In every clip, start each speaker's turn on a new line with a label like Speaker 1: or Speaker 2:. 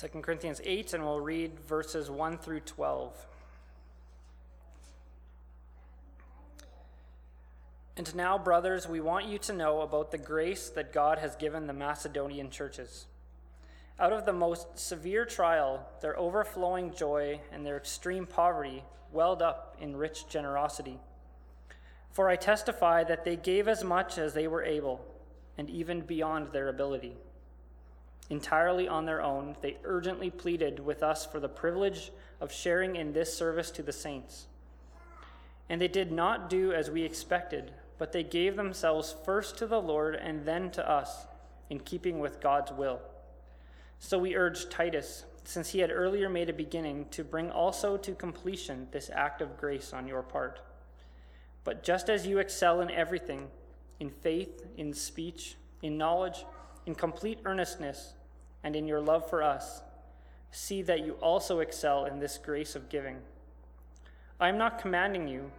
Speaker 1: 2 Corinthians 8, and we'll read verses 1 through 12. And now, brothers, we want you to know about the grace that God has given the Macedonian churches. Out of the most severe trial, their overflowing joy and their extreme poverty welled up in rich generosity. For I testify that they gave as much as they were able, and even beyond their ability. Entirely on their own, they urgently pleaded with us for the privilege of sharing in this service to the saints. And they did not do as we expected, but they gave themselves first to the Lord and then to us, in keeping with God's will. So we urged Titus, since he had earlier made a beginning, to bring also to completion this act of grace on your part. But just as you excel in everything, in faith, in speech, in knowledge, in complete earnestness, and in your love for us, see that you also excel in this grace of giving. I am not commanding you,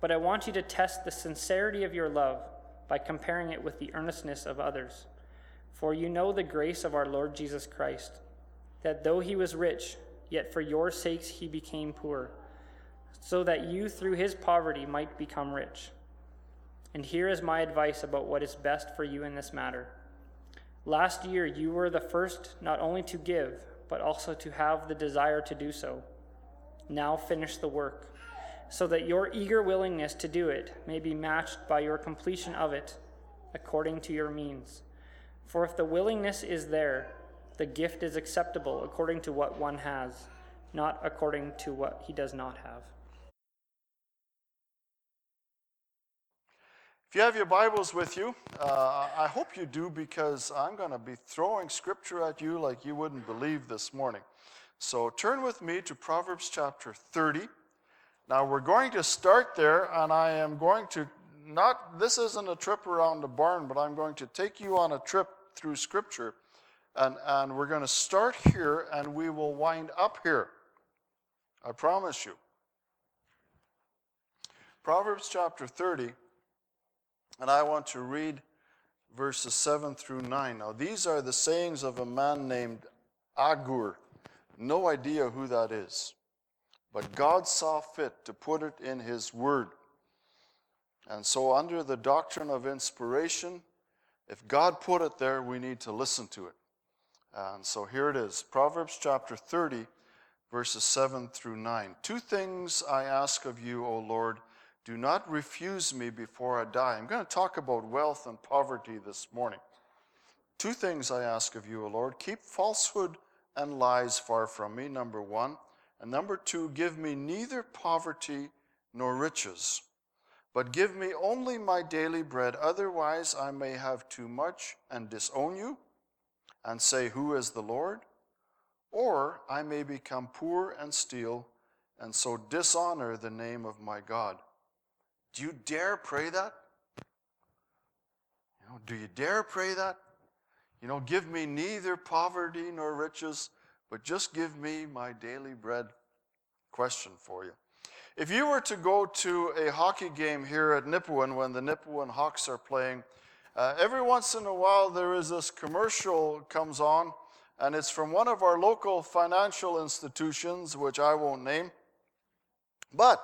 Speaker 1: but I want you to test the sincerity of your love by comparing it with the earnestness of others. For you know the grace of our Lord Jesus Christ, that though he was rich, yet for your sakes he became poor, so that you through his poverty might become rich. And here is my advice about what is best for you in this matter. Last year, you were the first not only to give, but also to have the desire to do so. Now finish the work, so that your eager willingness to do it may be matched by your completion of it according to your means. For if the willingness is there, the gift is acceptable according to what one has, not according to what he does not have.
Speaker 2: If you have your Bibles with you, uh, I hope you do because I'm going to be throwing scripture at you like you wouldn't believe this morning. So turn with me to Proverbs chapter 30. Now we're going to start there, and I am going to not, this isn't a trip around the barn, but I'm going to take you on a trip through scripture. And, and we're going to start here and we will wind up here. I promise you. Proverbs chapter 30. And I want to read verses 7 through 9. Now, these are the sayings of a man named Agur. No idea who that is. But God saw fit to put it in His Word. And so, under the doctrine of inspiration, if God put it there, we need to listen to it. And so here it is Proverbs chapter 30, verses 7 through 9. Two things I ask of you, O Lord do not refuse me before I die. I'm going to talk about wealth and poverty this morning. Two things I ask of you, O Lord. Keep falsehood and lies far from me, number one. And number two, give me neither poverty nor riches, but give me only my daily bread. Otherwise, I may have too much and disown you and say, Who is the Lord? Or I may become poor and steal and so dishonor the name of my God. Do you dare pray that? You know, do you dare pray that? You know, give me neither poverty nor riches, but just give me my daily bread. Question for you. If you were to go to a hockey game here at Nipawin when the Nipawin Hawks are playing, uh, every once in a while there is this commercial comes on, and it's from one of our local financial institutions, which I won't name. But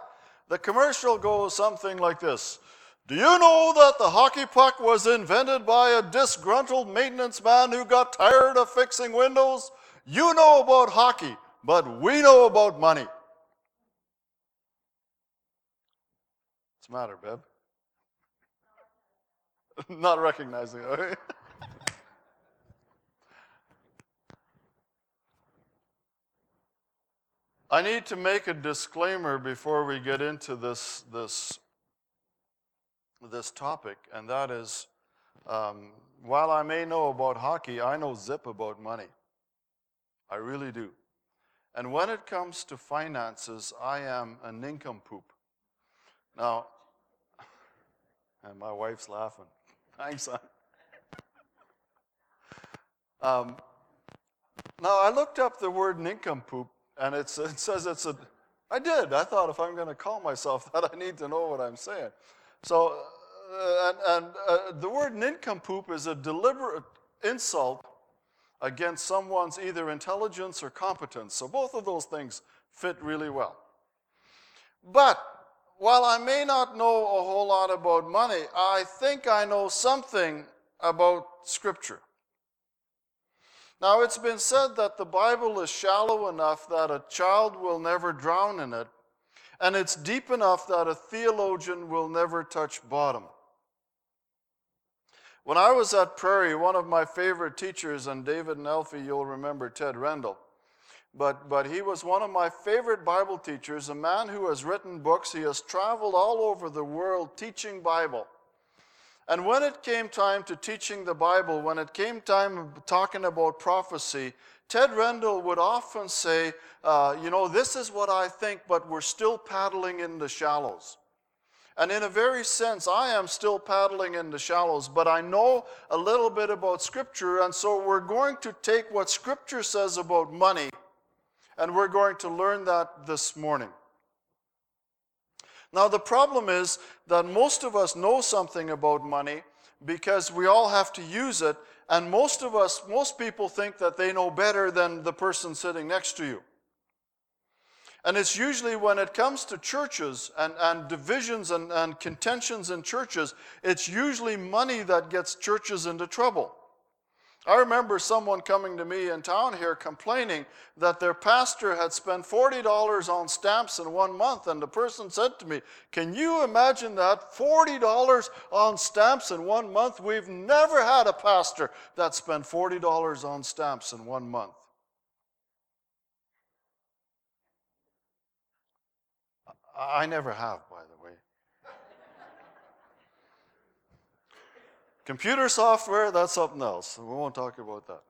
Speaker 2: the commercial goes something like this Do you know that the hockey puck was invented by a disgruntled maintenance man who got tired of fixing windows? You know about hockey, but we know about money. What's the matter, Beb? Not recognizing it. I need to make a disclaimer before we get into this, this, this topic, and that is um, while I may know about hockey, I know zip about money. I really do. And when it comes to finances, I am a nincompoop. Now, and my wife's laughing. Thanks, son. Um, now, I looked up the word nincompoop and it says it's a, I did. I thought if I'm going to call myself that, I need to know what I'm saying. So, uh, and, and uh, the word nincompoop is a deliberate insult against someone's either intelligence or competence. So both of those things fit really well. But while I may not know a whole lot about money, I think I know something about Scripture. Now, it's been said that the Bible is shallow enough that a child will never drown in it, and it's deep enough that a theologian will never touch bottom. When I was at Prairie, one of my favorite teachers, and David and Elfie, you'll remember Ted Rendall, but, but he was one of my favorite Bible teachers, a man who has written books. He has traveled all over the world teaching Bible. And when it came time to teaching the Bible, when it came time talking about prophecy, Ted Rendall would often say, uh, You know, this is what I think, but we're still paddling in the shallows. And in a very sense, I am still paddling in the shallows, but I know a little bit about Scripture, and so we're going to take what Scripture says about money, and we're going to learn that this morning. Now, the problem is that most of us know something about money because we all have to use it, and most of us, most people think that they know better than the person sitting next to you. And it's usually when it comes to churches and, and divisions and, and contentions in churches, it's usually money that gets churches into trouble. I remember someone coming to me in town here complaining that their pastor had spent $40 on stamps in one month. And the person said to me, Can you imagine that? $40 on stamps in one month? We've never had a pastor that spent $40 on stamps in one month. I never have, by the way. Computer software, that's something else. We won't talk about that.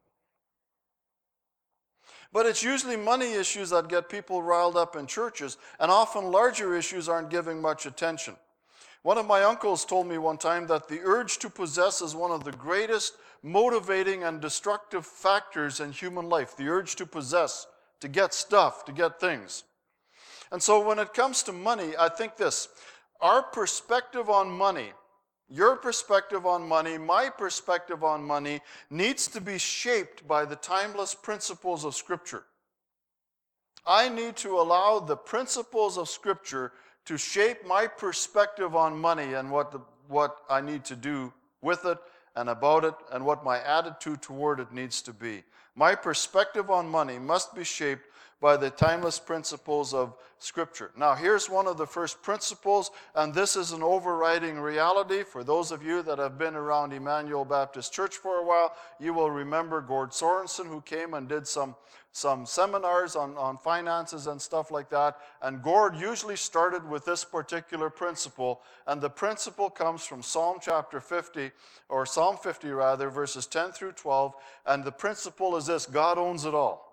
Speaker 2: But it's usually money issues that get people riled up in churches, and often larger issues aren't giving much attention. One of my uncles told me one time that the urge to possess is one of the greatest motivating and destructive factors in human life. The urge to possess, to get stuff, to get things. And so when it comes to money, I think this our perspective on money your perspective on money, my perspective on money, needs to be shaped by the timeless principles of Scripture. I need to allow the principles of Scripture to shape my perspective on money and what, the, what I need to do with it and about it and what my attitude toward it needs to be. My perspective on money must be shaped by the timeless principles of Scripture. Now, here's one of the first principles, and this is an overriding reality. For those of you that have been around Emmanuel Baptist Church for a while, you will remember Gord Sorensen, who came and did some, some seminars on, on finances and stuff like that. And Gord usually started with this particular principle, and the principle comes from Psalm chapter 50, or Psalm 50 rather, verses 10 through 12. And the principle is this God owns it all.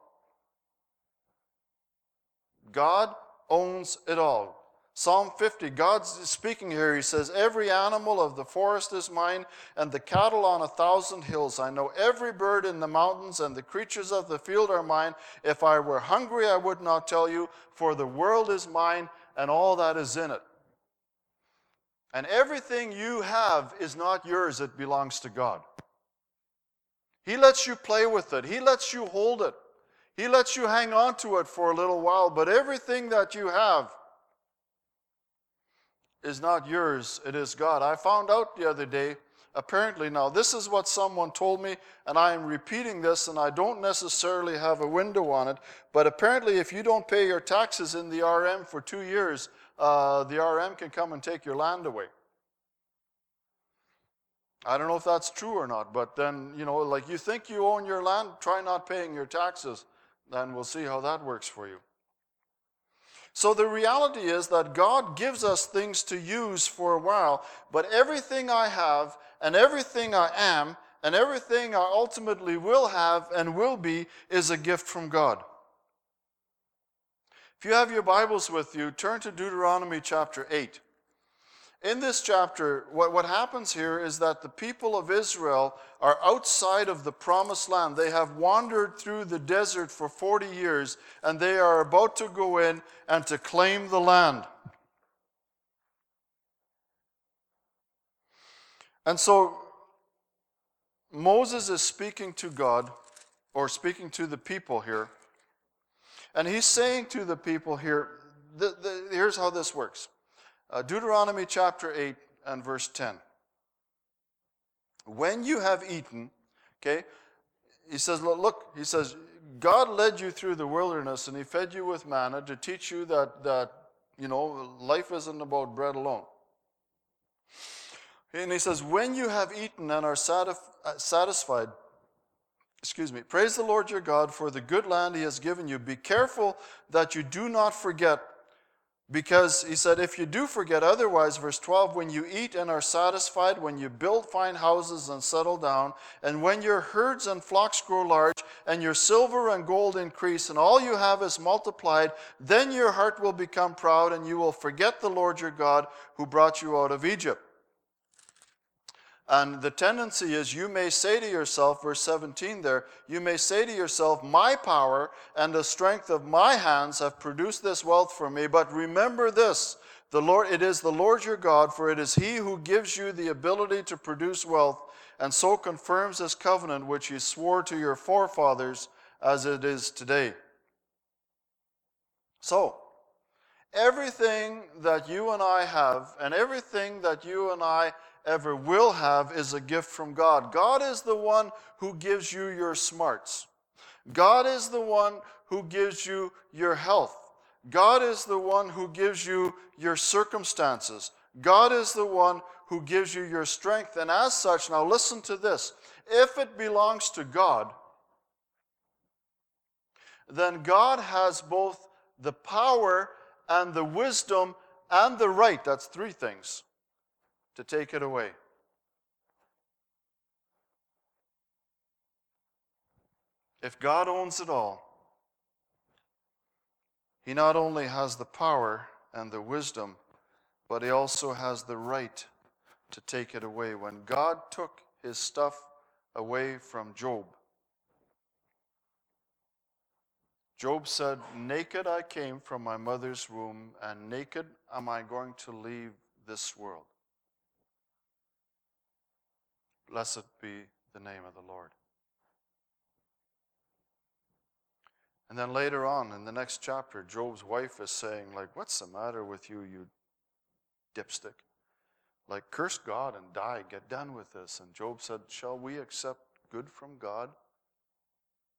Speaker 2: God owns it all. Psalm 50, God's speaking here. He says, Every animal of the forest is mine, and the cattle on a thousand hills. I know every bird in the mountains, and the creatures of the field are mine. If I were hungry, I would not tell you, for the world is mine, and all that is in it. And everything you have is not yours, it belongs to God. He lets you play with it, He lets you hold it. He lets you hang on to it for a little while, but everything that you have is not yours, it is God. I found out the other day, apparently, now this is what someone told me, and I am repeating this, and I don't necessarily have a window on it, but apparently, if you don't pay your taxes in the RM for two years, uh, the RM can come and take your land away. I don't know if that's true or not, but then, you know, like you think you own your land, try not paying your taxes then we'll see how that works for you. So the reality is that God gives us things to use for a while, but everything I have and everything I am and everything I ultimately will have and will be is a gift from God. If you have your Bibles with you, turn to Deuteronomy chapter 8 in this chapter, what, what happens here is that the people of Israel are outside of the promised land. They have wandered through the desert for 40 years, and they are about to go in and to claim the land. And so Moses is speaking to God, or speaking to the people here. And he's saying to the people here, the, the, here's how this works uh, Deuteronomy chapter 8 and verse 10. When you have eaten, okay, he says, look, he says, God led you through the wilderness and he fed you with manna to teach you that, that you know, life isn't about bread alone. And he says, when you have eaten and are uh, satisfied, excuse me, praise the Lord your God for the good land he has given you. Be careful that you do not forget because he said, if you do forget, otherwise, verse 12, when you eat and are satisfied, when you build fine houses and settle down, and when your herds and flocks grow large, and your silver and gold increase, and all you have is multiplied, then your heart will become proud, and you will forget the Lord your God who brought you out of Egypt. And the tendency is you may say to yourself, verse 17 there, you may say to yourself, My power and the strength of my hands have produced this wealth for me. But remember this the Lord, it is the Lord your God, for it is He who gives you the ability to produce wealth, and so confirms this covenant which He swore to your forefathers as it is today. So, everything that you and I have, and everything that you and I ever will have is a gift from God. God is the one who gives you your smarts. God is the one who gives you your health. God is the one who gives you your circumstances. God is the one who gives you your strength. And as such, now listen to this if it belongs to God, then God has both the power and the wisdom and the right. That's three things to take it away. If God owns it all, He not only has the power and the wisdom, but He also has the right to take it away. When God took His stuff away from Job, Job said, Naked I came from my mother's womb, and naked am I going to leave this world. Blessed be the name of the Lord. And then later on in the next chapter, Job's wife is saying, like, what's the matter with you, you dipstick? Like, curse God and die, get done with this. And Job said, Shall we accept good from God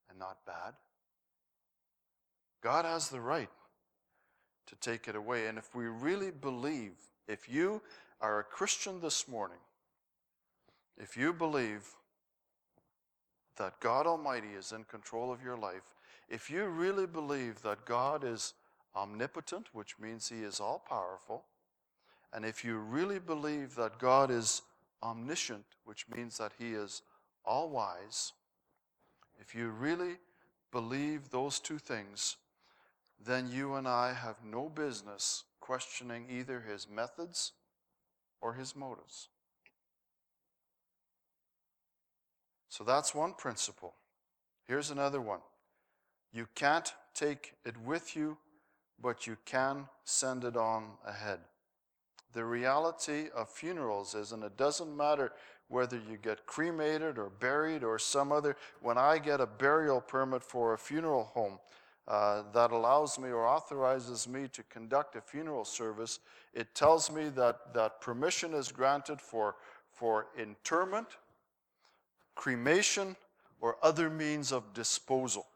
Speaker 2: and not bad? God has the right to take it away. And if we really believe, if you are a Christian this morning, if you believe that God Almighty is in control of your life, if you really believe that God is omnipotent, which means He is all powerful, and if you really believe that God is omniscient, which means that He is all wise, if you really believe those two things, then you and I have no business questioning either His methods or His motives. So that's one principle. Here's another one you can't take it with you, but you can send it on ahead. The reality of funerals is, and it doesn't matter whether you get cremated or buried or some other, when I get a burial permit for a funeral home, uh, that allows me or authorizes me to conduct a funeral service, it tells me that, that permission is granted for, for interment, cremation, or other means of disposal.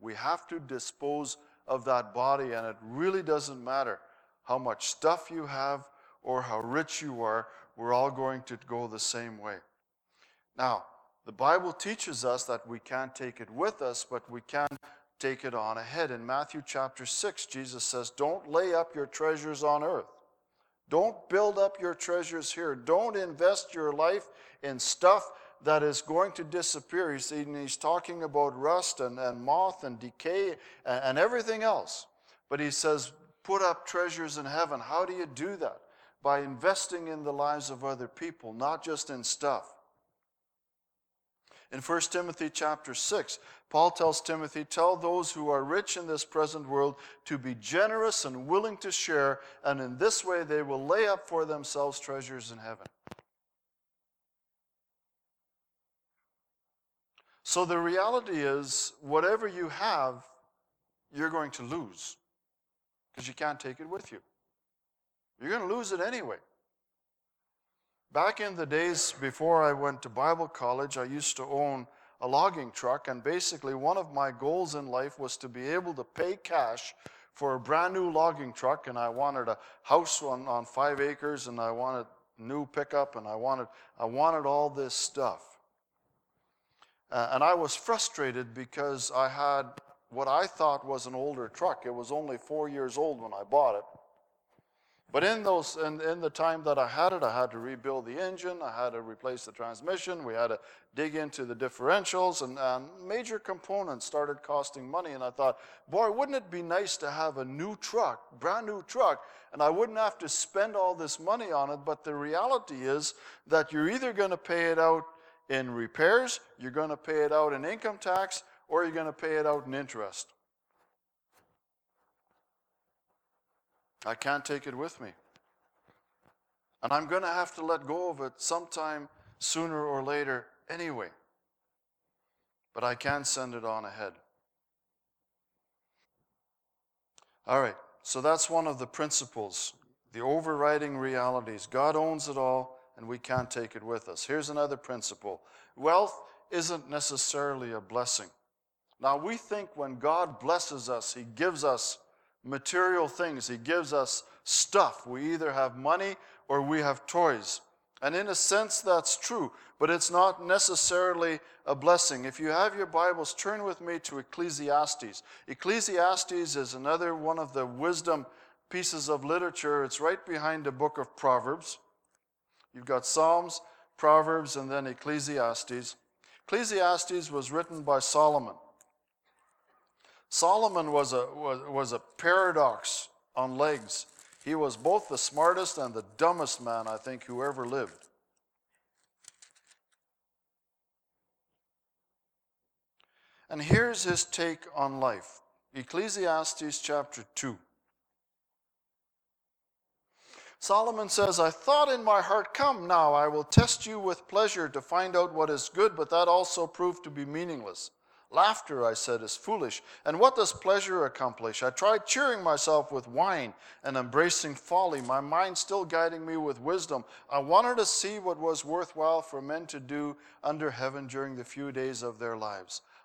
Speaker 2: We have to dispose of that body, and it really doesn't matter how much stuff you have or how rich you are, we're all going to go the same way. Now, the Bible teaches us that we can't take it with us, but we can take it on ahead. In Matthew chapter 6, Jesus says, Don't lay up your treasures on earth. Don't build up your treasures here. Don't invest your life in stuff that is going to disappear. He's, he's talking about rust and, and moth and decay and, and everything else. But he says, put up treasures in heaven. How do you do that? By investing in the lives of other people, not just in stuff. In 1 Timothy chapter 6, Paul tells Timothy, Tell those who are rich in this present world to be generous and willing to share, and in this way they will lay up for themselves treasures in heaven. So the reality is, whatever you have, you're going to lose because you can't take it with you. You're going to lose it anyway. Back in the days before I went to Bible college, I used to own a logging truck, and basically, one of my goals in life was to be able to pay cash for a brand new logging truck. And I wanted a house on, on five acres, and I wanted new pickup, and I wanted, I wanted all this stuff. Uh, and I was frustrated because I had what I thought was an older truck. It was only four years old when I bought it. But in those, in, in the time that I had it, I had to rebuild the engine, I had to replace the transmission, we had to dig into the differentials, and, and major components started costing money. And I thought, boy, wouldn't it be nice to have a new truck, brand new truck, and I wouldn't have to spend all this money on it. But the reality is that you're either going to pay it out in repairs, you're going to pay it out in income tax, or you're going to pay it out in interest. I can't take it with me. And I'm going to have to let go of it sometime sooner or later anyway. But I can send it on ahead. All right, so that's one of the principles, the overriding realities. God owns it all, and we can't take it with us. Here's another principle wealth isn't necessarily a blessing. Now, we think when God blesses us, He gives us material things. He gives us stuff. We either have money or we have toys. And in a sense, that's true, but it's not necessarily a blessing. If you have your Bibles, turn with me to Ecclesiastes. Ecclesiastes is another one of the wisdom pieces of literature. It's right behind the book of Proverbs. You've got Psalms, Proverbs, and then Ecclesiastes. Ecclesiastes was written by Solomon. Solomon was a, was, was a paradox on legs. He was both the smartest and the dumbest man, I think, who ever lived. And here's his take on life Ecclesiastes chapter 2. Solomon says, I thought in my heart, Come now, I will test you with pleasure to find out what is good, but that also proved to be meaningless. Laughter, I said, is foolish. And what does pleasure accomplish? I tried cheering myself with wine and embracing folly, my mind still guiding me with wisdom. I wanted to see what was worthwhile for men to do under heaven during the few days of their lives.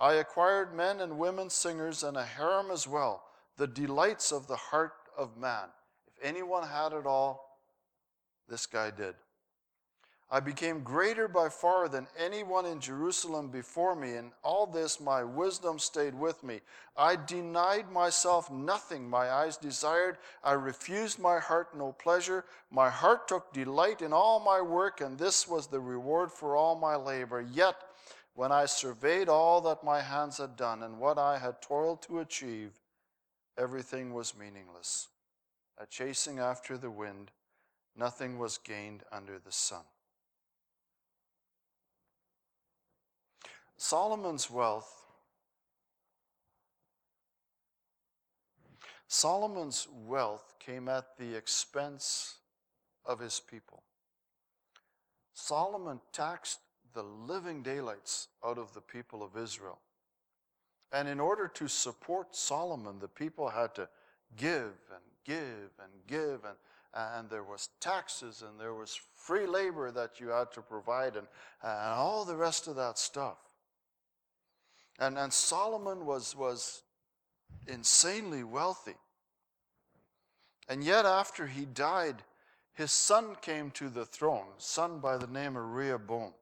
Speaker 2: I acquired men and women singers and a harem as well, the delights of the heart of man. If anyone had it all, this guy did. I became greater by far than anyone in Jerusalem before me. In all this, my wisdom stayed with me. I denied myself nothing my eyes desired. I refused my heart no pleasure. My heart took delight in all my work, and this was the reward for all my labor. Yet, when I surveyed all that my hands had done and what I had toiled to achieve, everything was meaningless. A chasing after the wind, nothing was gained under the sun. Solomon's wealth Solomon's wealth came at the expense of his people. Solomon taxed the living daylights out of the people of Israel. And in order to support Solomon, the people had to give and give and give, and, and there was taxes and there was free labor that you had to provide, and, and all the rest of that stuff. And, and Solomon was, was insanely wealthy. And yet, after he died, his son came to the throne, son by the name of Rehoboam.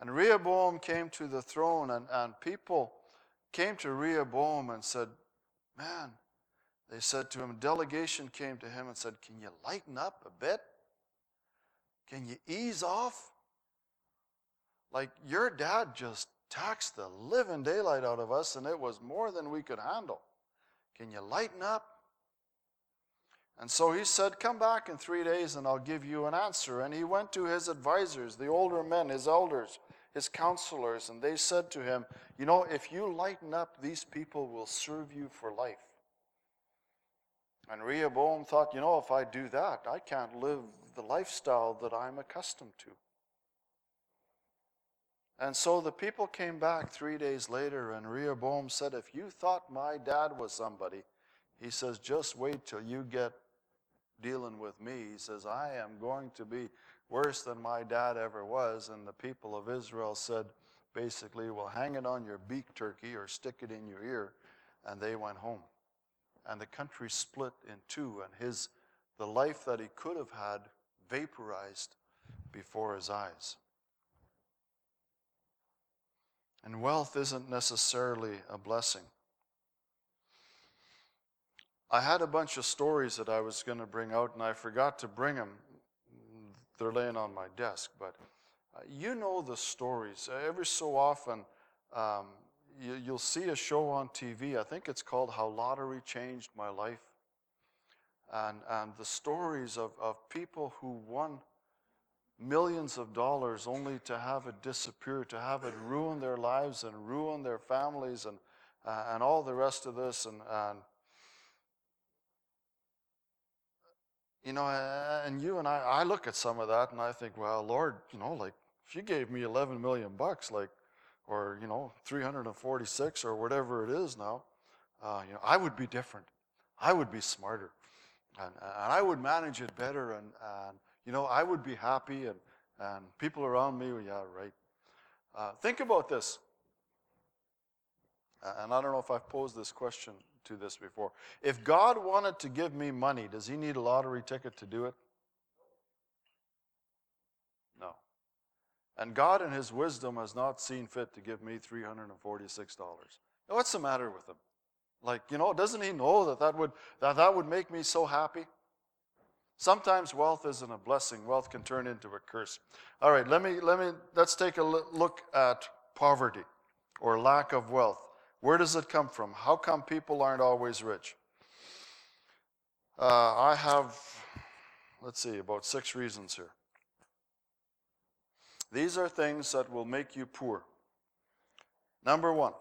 Speaker 2: And Rehoboam came to the throne, and, and people came to Rehoboam and said, Man, they said to him, delegation came to him and said, Can you lighten up a bit? Can you ease off? Like your dad just taxed the living daylight out of us, and it was more than we could handle. Can you lighten up? And so he said, Come back in three days and I'll give you an answer. And he went to his advisors, the older men, his elders, his counselors, and they said to him, You know, if you lighten up, these people will serve you for life. And Rehoboam thought, You know, if I do that, I can't live the lifestyle that I'm accustomed to. And so the people came back three days later, and Rehoboam said, If you thought my dad was somebody, he says, just wait till you get dealing with me. He says, I am going to be worse than my dad ever was. And the people of Israel said, basically, well, hang it on your beak, turkey, or stick it in your ear. And they went home. And the country split in two, and his, the life that he could have had vaporized before his eyes. And wealth isn't necessarily a blessing. I had a bunch of stories that I was going to bring out, and I forgot to bring them. They're laying on my desk, but uh, you know the stories. Every so often, um, you, you'll see a show on TV. I think it's called How Lottery Changed My Life. And, and the stories of, of people who won millions of dollars only to have it disappear, to have it ruin their lives and ruin their families and, uh, and all the rest of this. And, and you know, and you and I, I look at some of that and I think, well, Lord, you know, like if you gave me 11 million bucks, like, or, you know, 346 or whatever it is now, uh, you know, I would be different. I would be smarter. And, and I would manage it better. And, and, you know, I would be happy. And, and people around me, yeah, right. Uh, think about this. And I don't know if I've posed this question to this before. If God wanted to give me money, does he need a lottery ticket to do it? No. And God, in his wisdom, has not seen fit to give me $346. What's the matter with him? Like, you know, doesn't he know that that would, that, that would make me so happy? Sometimes wealth isn't a blessing. Wealth can turn into a curse. All right, let me, let me, let's take a look at poverty or lack of wealth. Where does it come from? How come people aren't always rich? Uh, I have, let's see, about six reasons here. These are things that will make you poor. Number one,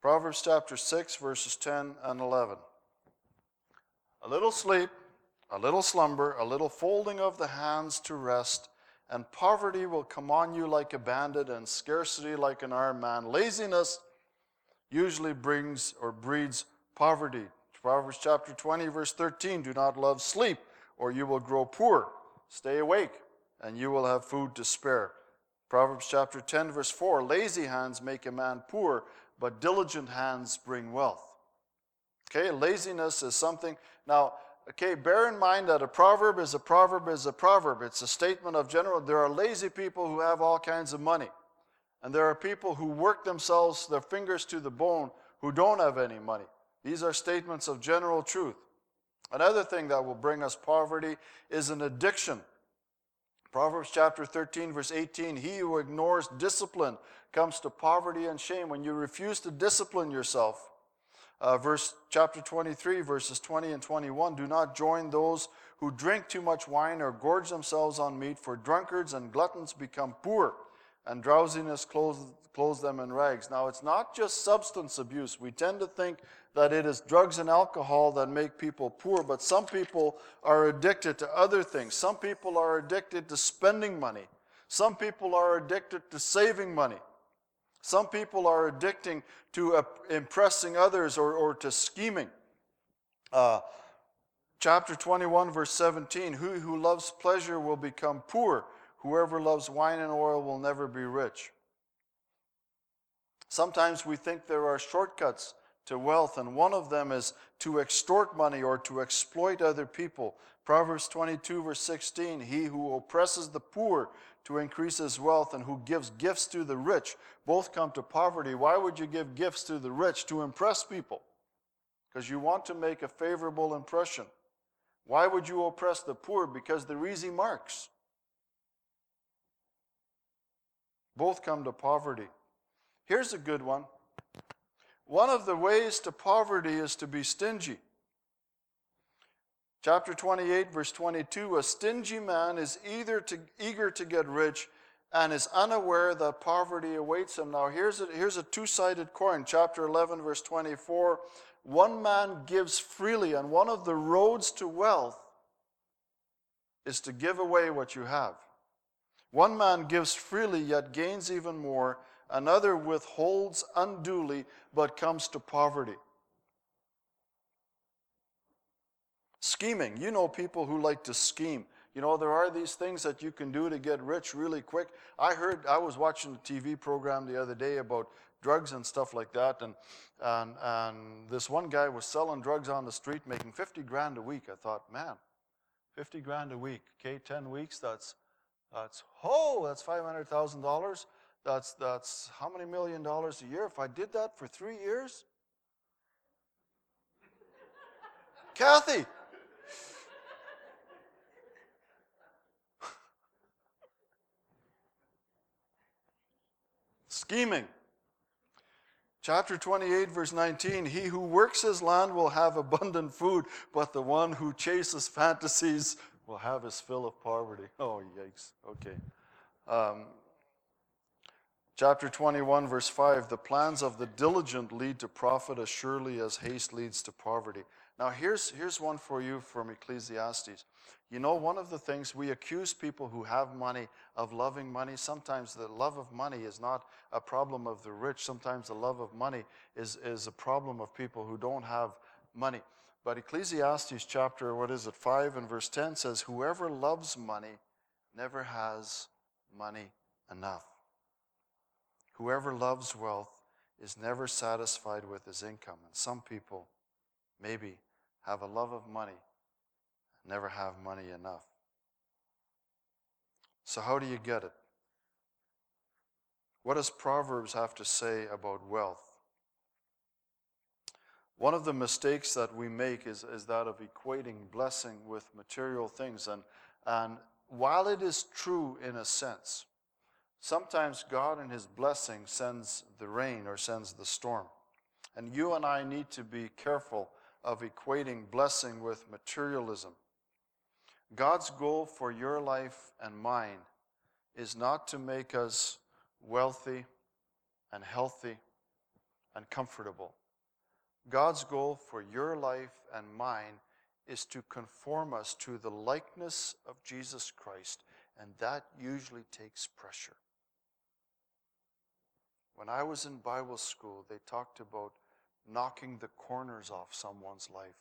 Speaker 2: Proverbs chapter 6, verses 10 and 11. A little sleep, a little slumber, a little folding of the hands to rest, and poverty will come on you like a bandit, and scarcity like an armed man. Laziness usually brings or breeds poverty. Proverbs chapter 20, verse 13 Do not love sleep, or you will grow poor. Stay awake, and you will have food to spare. Proverbs chapter 10, verse 4 Lazy hands make a man poor, but diligent hands bring wealth. Okay, laziness is something. Now, Okay, bear in mind that a proverb is a proverb is a proverb. It's a statement of general. There are lazy people who have all kinds of money. And there are people who work themselves, their fingers to the bone, who don't have any money. These are statements of general truth. Another thing that will bring us poverty is an addiction. Proverbs chapter 13, verse 18 He who ignores discipline comes to poverty and shame. When you refuse to discipline yourself, uh, verse chapter 23, verses 20 and 21. Do not join those who drink too much wine or gorge themselves on meat, for drunkards and gluttons become poor, and drowsiness clothes, clothes them in rags. Now, it's not just substance abuse. We tend to think that it is drugs and alcohol that make people poor, but some people are addicted to other things. Some people are addicted to spending money. Some people are addicted to saving money. Some people are addicting to uh, impressing others or, or to scheming. Uh, chapter 21, verse 17 Who who loves pleasure will become poor. Whoever loves wine and oil will never be rich. Sometimes we think there are shortcuts to wealth, and one of them is to extort money or to exploit other people. Proverbs 22, verse 16 He who oppresses the poor to increase his wealth and who gives gifts to the rich both come to poverty. Why would you give gifts to the rich? To impress people. Because you want to make a favorable impression. Why would you oppress the poor? Because they're easy marks. Both come to poverty. Here's a good one. One of the ways to poverty is to be stingy. Chapter 28, verse 22 A stingy man is either to, eager to get rich and is unaware that poverty awaits him. Now, here's a, here's a two sided coin. Chapter 11, verse 24 One man gives freely, and one of the roads to wealth is to give away what you have. One man gives freely, yet gains even more. Another withholds unduly, but comes to poverty. Scheming. You know people who like to scheme. You know, there are these things that you can do to get rich really quick. I heard, I was watching a TV program the other day about drugs and stuff like that, and, and, and this one guy was selling drugs on the street, making 50 grand a week. I thought, man, 50 grand a week, okay, 10 weeks, that's, that's, oh, that's $500,000. That's, that's how many million dollars a year? If I did that for three years? Kathy, scheming. Chapter 28, verse 19 He who works his land will have abundant food, but the one who chases fantasies will have his fill of poverty. Oh, yikes. Okay. Um, chapter 21, verse 5 The plans of the diligent lead to profit as surely as haste leads to poverty. Now, here's, here's one for you from Ecclesiastes. You know, one of the things we accuse people who have money of loving money. Sometimes the love of money is not a problem of the rich. Sometimes the love of money is, is a problem of people who don't have money. But Ecclesiastes chapter, what is it, 5 and verse 10 says, Whoever loves money never has money enough. Whoever loves wealth is never satisfied with his income. And some people maybe have a love of money, never have money enough. So, how do you get it? What does Proverbs have to say about wealth? One of the mistakes that we make is, is that of equating blessing with material things. And, and while it is true in a sense, sometimes God in His blessing sends the rain or sends the storm. And you and I need to be careful of equating blessing with materialism. God's goal for your life and mine is not to make us wealthy and healthy and comfortable. God's goal for your life and mine is to conform us to the likeness of Jesus Christ, and that usually takes pressure. When I was in Bible school, they talked about knocking the corners off someone's life.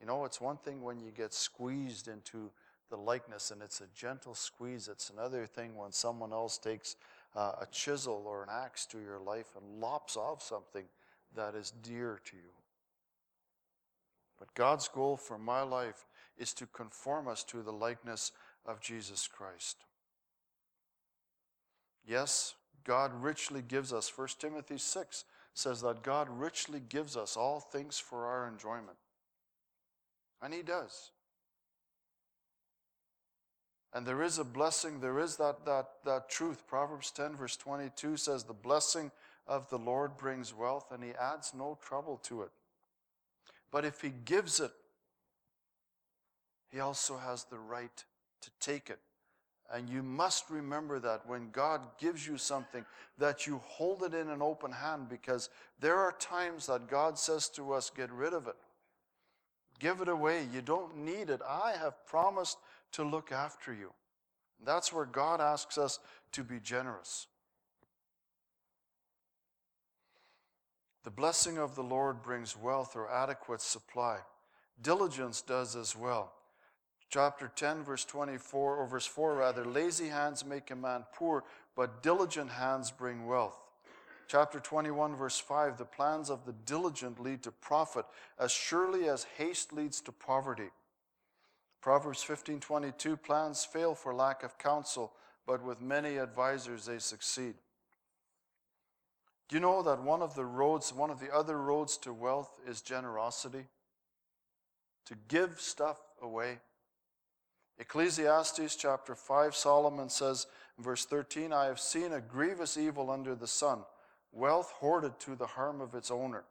Speaker 2: You know, it's one thing when you get squeezed into the likeness and it's a gentle squeeze. It's another thing when someone else takes uh, a chisel or an axe to your life and lops off something that is dear to you. But God's goal for my life is to conform us to the likeness of Jesus Christ. Yes, God richly gives us. 1 Timothy 6 says that God richly gives us all things for our enjoyment. And He does. And there is a blessing, there is that, that, that truth. Proverbs 10, verse 22 says, The blessing of the Lord brings wealth, and He adds no trouble to it. But if He gives it, He also has the right to take it. And you must remember that when God gives you something, that you hold it in an open hand because there are times that God says to us, Get rid of it. Give it away. You don't need it. I have promised to look after you. That's where God asks us to be generous. The blessing of the Lord brings wealth or adequate supply. Diligence does as well chapter 10, verse 24, or verse 4 rather, lazy hands make a man poor, but diligent hands bring wealth. Chapter 21, verse 5, the plans of the diligent lead to profit, as surely as haste leads to poverty. Proverbs 15, 22, plans fail for lack of counsel, but with many advisers they succeed. Do you know that one of the roads, one of the other roads to wealth is generosity? To give stuff away. Ecclesiastes chapter 5, Solomon says, verse 13, I have seen a grievous evil under the sun, wealth hoarded to the harm of its owner.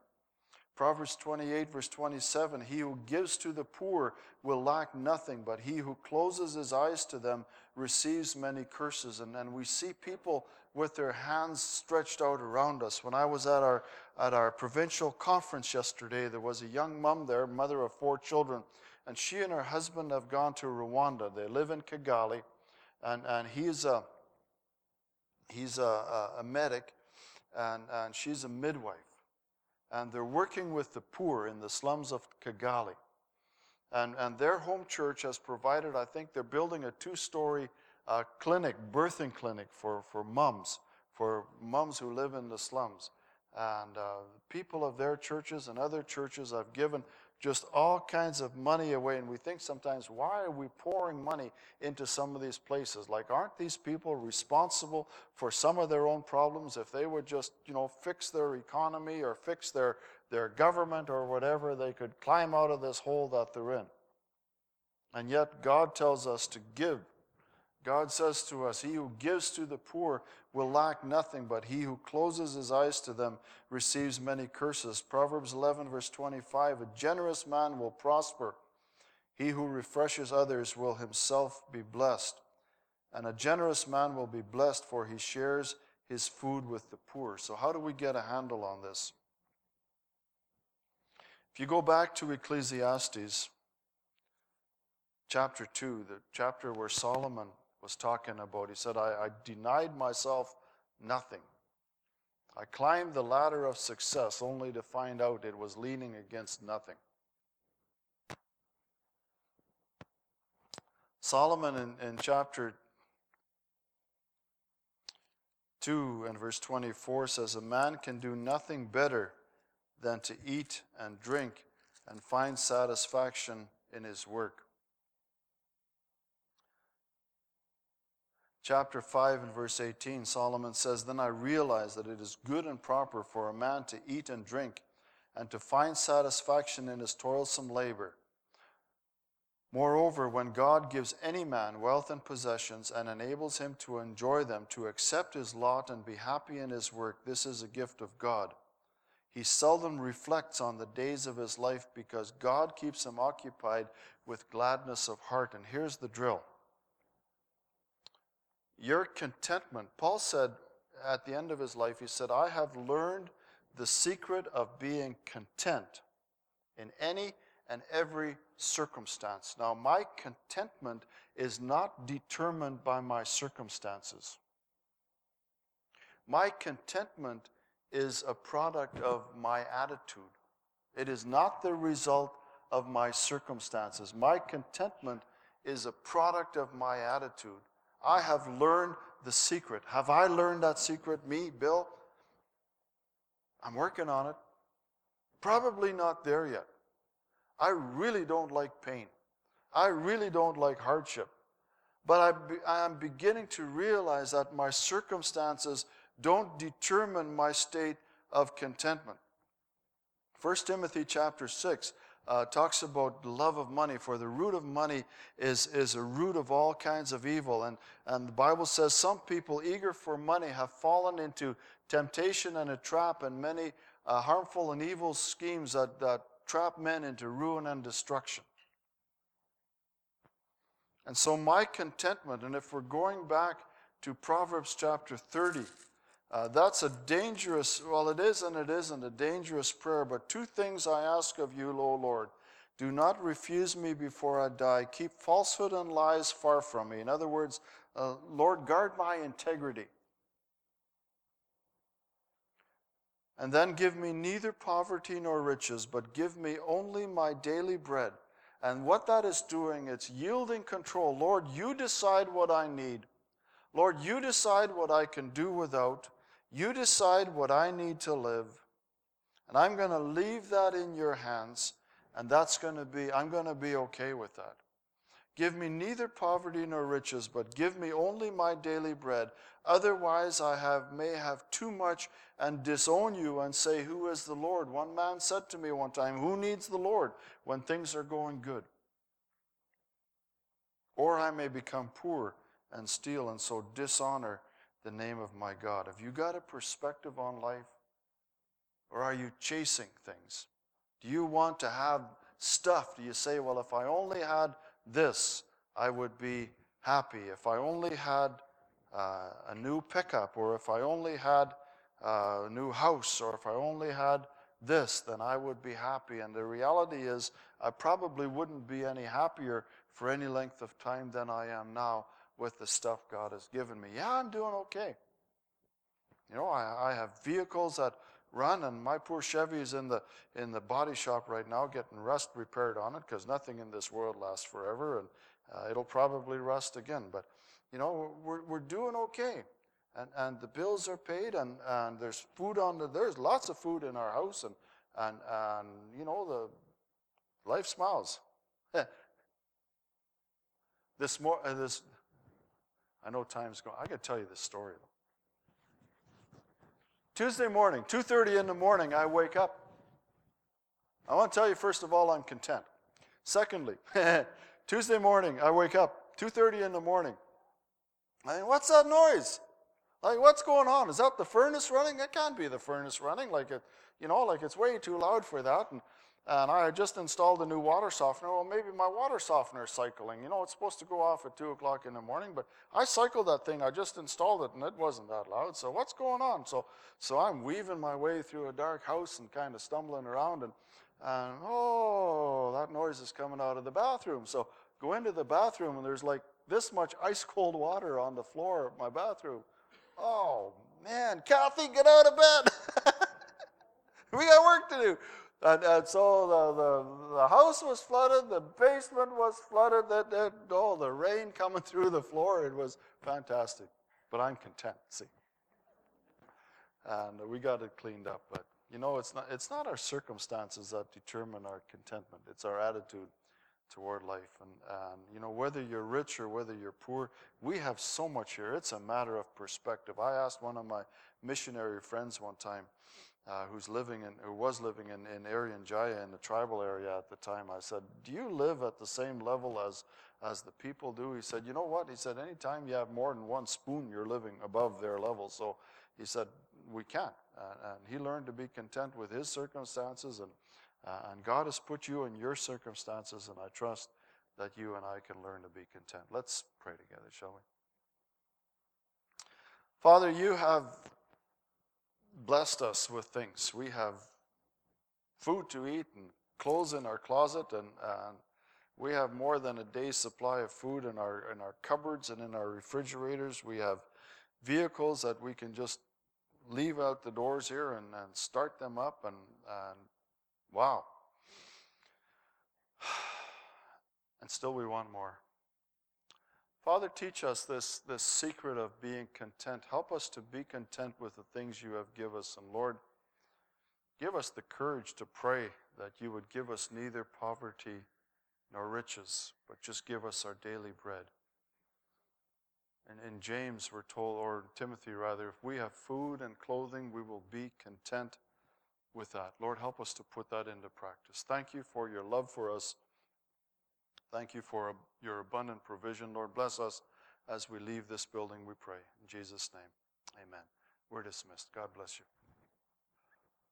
Speaker 2: Proverbs 28, verse 27 He who gives to the poor will lack nothing, but he who closes his eyes to them receives many curses. And, we see people with their hands stretched out around us. When I was at our, at our provincial conference yesterday, there was a young mom there, mother of four children, and she and her husband have gone to Rwanda. They live in Kigali, and, and he's a, he's a, a, a medic, and, and she's a midwife. And they're working with the poor in the slums of Kigali. And, and their home church has provided, I think they're building a two story uh, clinic, birthing clinic for, for moms, for moms who live in the slums. And uh, people of their churches and other churches have given just all kinds of money away. And we think sometimes, why are we pouring money into some of these places? Like, aren't these people responsible for some of their own problems? If they would just, you know, fix their economy or fix their, their government or whatever, they could climb out of this hole that they're in. And yet, God tells us to give God says to us, He who gives to the poor will lack nothing, but he who closes his eyes to them receives many curses. Proverbs 11, verse 25 A generous man will prosper. He who refreshes others will himself be blessed. And a generous man will be blessed, for he shares his food with the poor. So, how do we get a handle on this? If you go back to Ecclesiastes, chapter 2, the chapter where Solomon was talking about. He said, I, I denied myself nothing. I climbed the ladder of success only to find out it was leaning against nothing. Solomon in, in chapter 2 and verse 24 says, A man can do nothing better than to eat and drink and find satisfaction in his work. Chapter 5 and verse 18, Solomon says, Then I realized that it is good and proper for a man to eat and drink and to find satisfaction in his toilsome labor. Moreover, when God gives any man wealth and possessions and enables him to enjoy them, to accept his lot and be happy in his work, this is a gift of God. He seldom reflects on the days of his life because God keeps him occupied with gladness of heart. And here's the drill your contentment. Paul said at the end of his life, he said, I have learned the secret of being content in any and every circumstance. Now, my contentment is not determined by my circumstances. My contentment is a product of my attitude. It is not the result of my circumstances. My contentment is a product of my attitude. I have learned the secret. Have I learned that secret? Me, Bill? I'm working on it. Probably not there yet. I really don't like pain. I really don't like hardship. But I, be, I am beginning to realize that my circumstances don't determine my state of contentment. 1 Timothy chapter 6 uh, talks about love of money, for the root of money is, is a root of all kinds of evil. And, and the Bible says some people eager for money have fallen into temptation and a trap and many uh, harmful and evil schemes that, that trap men into ruin and destruction. And so, my contentment, and if we're going back to Proverbs chapter 30, uh, that's a dangerous, well, it is and it isn't a dangerous prayer, but two things I ask of you, O Lord. Do not refuse me before I die. Keep falsehood and lies far from me. In other words, uh, Lord, guard my integrity. And then give me neither poverty nor riches, but give me only my daily bread. And what that is doing, it's yielding control. Lord, you decide what I need. Lord, you decide what I can do without. You decide what I need to live, and I'm going to leave that in your hands, and that's going to be, I'm going to be okay with that. Give me neither poverty nor riches, but give me only my daily bread. Otherwise, I have, may have too much and disown you and say, Who is the Lord? One man said to me one time, Who needs the Lord when things are going good? Or I may become poor and steal and so dishonor the name of my God? Have you got a perspective on life? Or are you chasing things? Do you want to have stuff? Do you say, well, if I only had this, I would be happy? If I only had uh, a new pickup, or if I only had uh, a new house, or if I only had this, then I would be happy. And the reality is, I probably wouldn't be any happier for any length of time than I am now with the stuff God has given me. Yeah, I'm doing okay. You know, I, I have vehicles that run, and my poor Chevy is in the in the body shop right now getting rust repaired on it because nothing in this world lasts forever, and uh, it'll probably rust again. But you know, we're we're doing okay, and and the bills are paid, and and there's food on the there's lots of food in our house, and and and you know the life smiles. this more uh, this. I know time's going. I got to tell you this story. Tuesday morning, 2:30 in the morning, I wake up. I want to tell you first of all, I'm content. Secondly, Tuesday morning, I wake up, 2:30 in the morning. I think, what's that noise? Like, what's going on? Is that the furnace running? It can't be the furnace running. Like it, you know, like it's way too loud for that. And and I had just installed a new water softener. Well, maybe my water softener is cycling. You know, it's supposed to go off at 2 o'clock in the morning, but I cycled that thing. I just installed it, and it wasn't that loud. So what's going on? So, so I'm weaving my way through a dark house and kind of stumbling around, and, and oh, that noise is coming out of the bathroom. So go into the bathroom, and there's like this much ice cold water on the floor of my bathroom. Oh, man, Kathy, get out of bed. we got work to do. And, and so the, the, the, house was flooded, the basement was flooded, that, that, oh, the rain coming through the floor, it was fantastic. But I'm content, see. And we got it cleaned up. But, you know, it's not, it's not our circumstances that determine our contentment, it's our attitude toward life. And, and, you know, whether you're rich or whether you're poor, we have so much here. It's a matter of perspective. I asked one of my missionary friends one time, uh, who's living in, who was living in, in Irian Jaya in the tribal area at the time. I said, "Do you live at the same level as as the people do?" He said, "You know what?" He said, "Anytime you have more than one spoon, you're living above their level." So he said, "We can't." Uh, and he learned to be content with his circumstances, and uh, and God has put you in your circumstances, and I trust that you and I can learn to be content. Let's pray together, shall we? Father, you have blessed us with things. We have food to eat and clothes in our closet, and, and we have more than a day's supply of food in our in our cupboards and in our refrigerators. We have vehicles that we can just leave out the doors here and, and start them up, and, and wow. And still, we want more. Father, teach us this, this secret of being content. Help us to be content with the things you have given us. And Lord, give us the courage to pray that you would give us neither poverty nor riches, but just give us our daily bread. And in James, we're told, or Timothy rather, if we have food and clothing, we will be content with that. Lord, help us to put that into practice. Thank you for your love for us. Thank you for your abundant provision. Lord, bless us as we leave this building, we pray. In Jesus' name, amen. We're dismissed. God bless you.